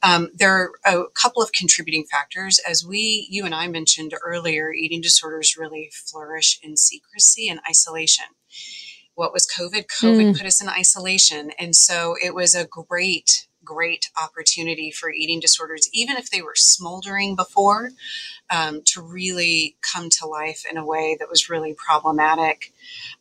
Um, there are a couple of contributing factors. As we, you and I mentioned earlier, eating disorders really flourish in secrecy and isolation. What was COVID? COVID mm. put us in isolation. And so it was a great, great opportunity for eating disorders, even if they were smoldering before, um, to really come to life in a way that was really problematic.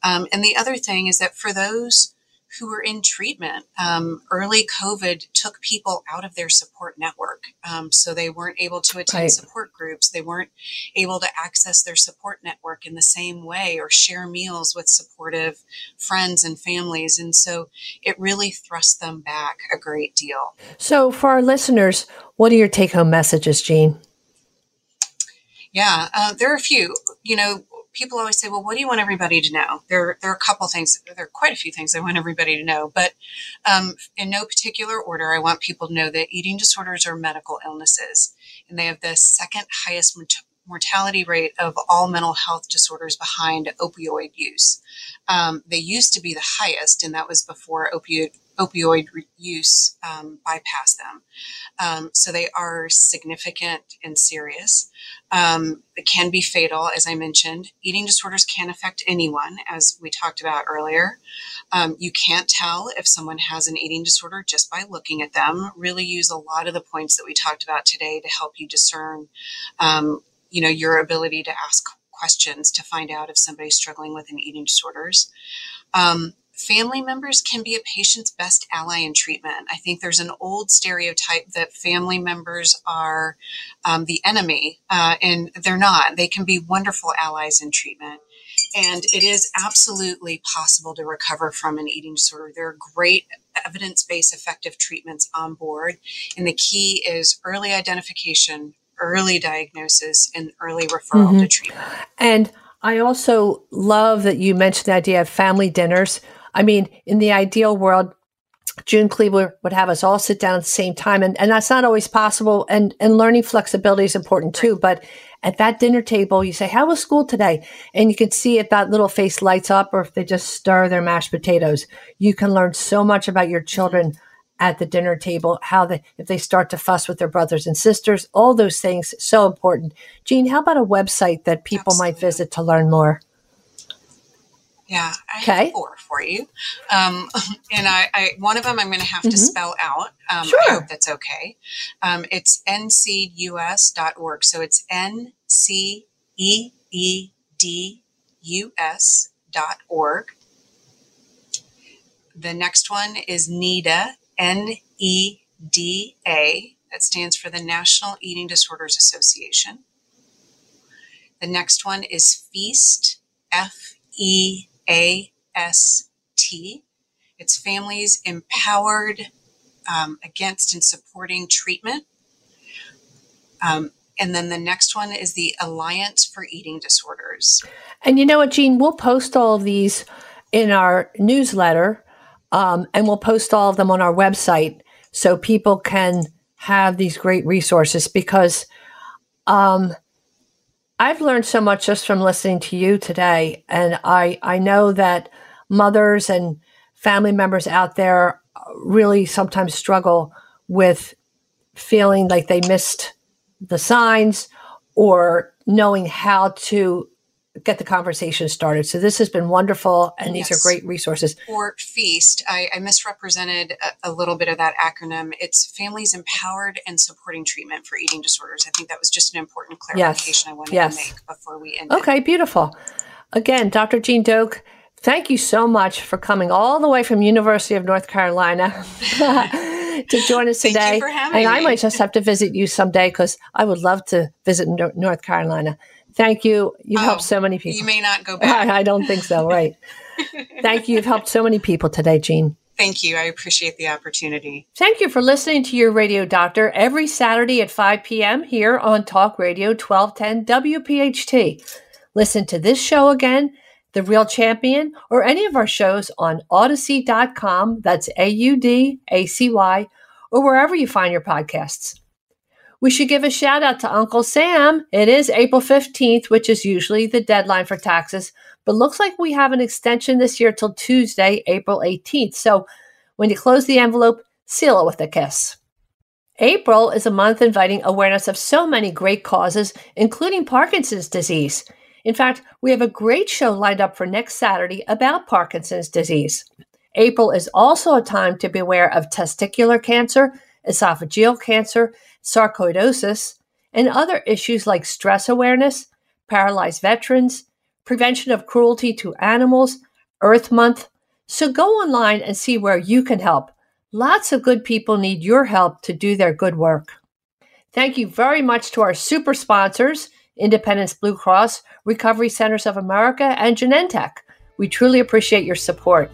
Um, and the other thing is that for those who were in treatment. Um, early COVID took people out of their support network. Um, so they weren't able to attend right. support groups. They weren't able to access their support network in the same way or share meals with supportive friends and families. And so it really thrust them back a great deal. So, for our listeners, what are your take home messages, Jean? Yeah, uh, there are a few. You know, people always say, well, what do you want everybody to know? There, there are a couple things, there are quite a few things I want everybody to know, but um, in no particular order, I want people to know that eating disorders are medical illnesses and they have the second highest mortality rate of all mental health disorders behind opioid use. Um, they used to be the highest, and that was before opioid opioid use um, them. Um, so they are significant and serious. Um, it can be fatal, as I mentioned. Eating disorders can affect anyone, as we talked about earlier. Um, you can't tell if someone has an eating disorder just by looking at them. Really use a lot of the points that we talked about today to help you discern, um, you know, your ability to ask questions to find out if somebody's struggling with an eating disorders. Um, family members can be a patient's best ally in treatment. I think there's an old stereotype that family members are um, the enemy, uh, and they're not. They can be wonderful allies in treatment. And it is absolutely possible to recover from an eating disorder. There are great evidence based effective treatments on board. And the key is early identification, early diagnosis, and early referral mm-hmm. to treatment. And I also love that you mentioned the idea of family dinners I mean, in the ideal world, June Cleaver would have us all sit down at the same time. And, and that's not always possible. And, and learning flexibility is important too. But at that dinner table, you say, How was school today? And you can see if that little face lights up or if they just stir their mashed potatoes. You can learn so much about your mm-hmm. children at the dinner table, how they, if they start to fuss with their brothers and sisters, all those things, so important. Jean, how about a website that people Absolutely. might visit to learn more? Yeah, I okay. have four for you. Um, and I, I, one of them I'm going to have mm-hmm. to spell out. Um, sure. I hope that's okay. Um, it's nceedus.org. So it's N C E E D U S dot org. The next one is NEDA, N E D A. That stands for the National Eating Disorders Association. The next one is FEAST, F E A S T. It's families empowered um, against and supporting treatment. Um, and then the next one is the Alliance for Eating Disorders. And you know what, Jean? We'll post all of these in our newsletter um, and we'll post all of them on our website so people can have these great resources because um, I've learned so much just from listening to you today. And I, I know that mothers and family members out there uh, really sometimes struggle with feeling like they missed the signs or knowing how to get the conversation started. So this has been wonderful, and these are great resources. For FEAST, I, I misrepresented a, a, little bit of that acronym. It's Families Empowered and Supporting Treatment for Eating Disorders. I think that was just an important clarification yes. I wanted yes. to make before we end. Okay, beautiful. Again, Dr. Jean Doak, thank you so much for coming all the way from University of North Carolina. to join us today. and me. I might just have to visit you someday because I would love to visit North Carolina. Thank you. You've oh, helped so many people. You may not go back. I, I don't think so. Right. Thank you. You've helped so many people today, Jean. Thank you. I appreciate the opportunity. Thank you for listening to your radio doctor every Saturday at 5 p.m. here on Talk Radio 1210 WPHT. Listen to this show again, The Real Champion, or any of our shows on audacy.com. That's A U D A C Y, or wherever you find your podcasts. We should give a shout out to Uncle Sam. It is April 15th, which is usually the deadline for taxes, but looks like we have an extension this year till Tuesday, April 18th. So when you close the envelope, seal it with a kiss. April is a month inviting awareness of so many great causes, including Parkinson's disease. In fact, we have a great show lined up for next Saturday about Parkinson's disease. April is also a time to beware of testicular cancer, esophageal cancer, sarcoidosis, and other issues like stress awareness, paralyzed veterans, prevention of cruelty to animals, Earth Month. So go online and see where you can help. Lots of good people need your help to do their good work. Thank you very much to our super sponsors, Independence Blue Cross, Recovery Centers of America, and Genentech. We truly appreciate your support.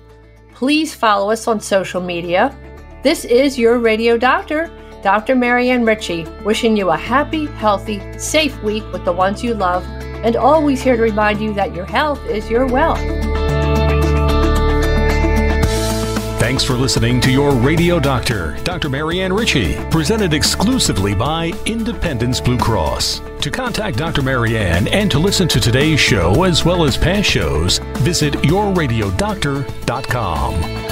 Please follow us on social media. This is your radio doctor. Dr. Marianne Ritchie, wishing you a happy, healthy, safe week with the ones you love, and always here to remind you that your health is your wealth. Thanks for listening to your radio doctor, Dr. Marianne Ritchie, presented exclusively by Independence Blue Cross. To contact Dr. Marianne and to listen to today's show as well as past shows, visit yourradiodoctor.com.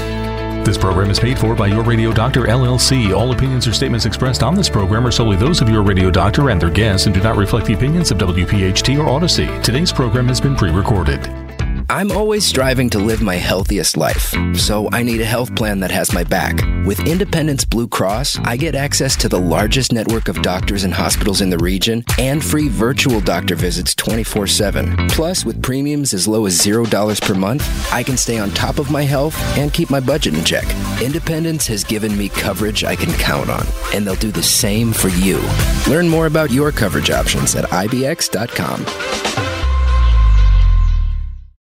This program is paid for by Your Radio Doctor LLC. All opinions or statements expressed on this program are solely those of Your Radio Doctor and their guests and do not reflect the opinions of WPHT or Audacy. Today's program has been pre recorded. I'm always striving to live my healthiest life, so I need a health plan that has my back. With Independence Blue Cross, I get access to the largest network of doctors and hospitals in the region and free virtual doctor visits 24 7. Plus, with premiums as low as $0 per month, I can stay on top of my health and keep my budget in check. Independence has given me coverage I can count on, and they'll do the same for you. Learn more about your coverage options at IBX.com.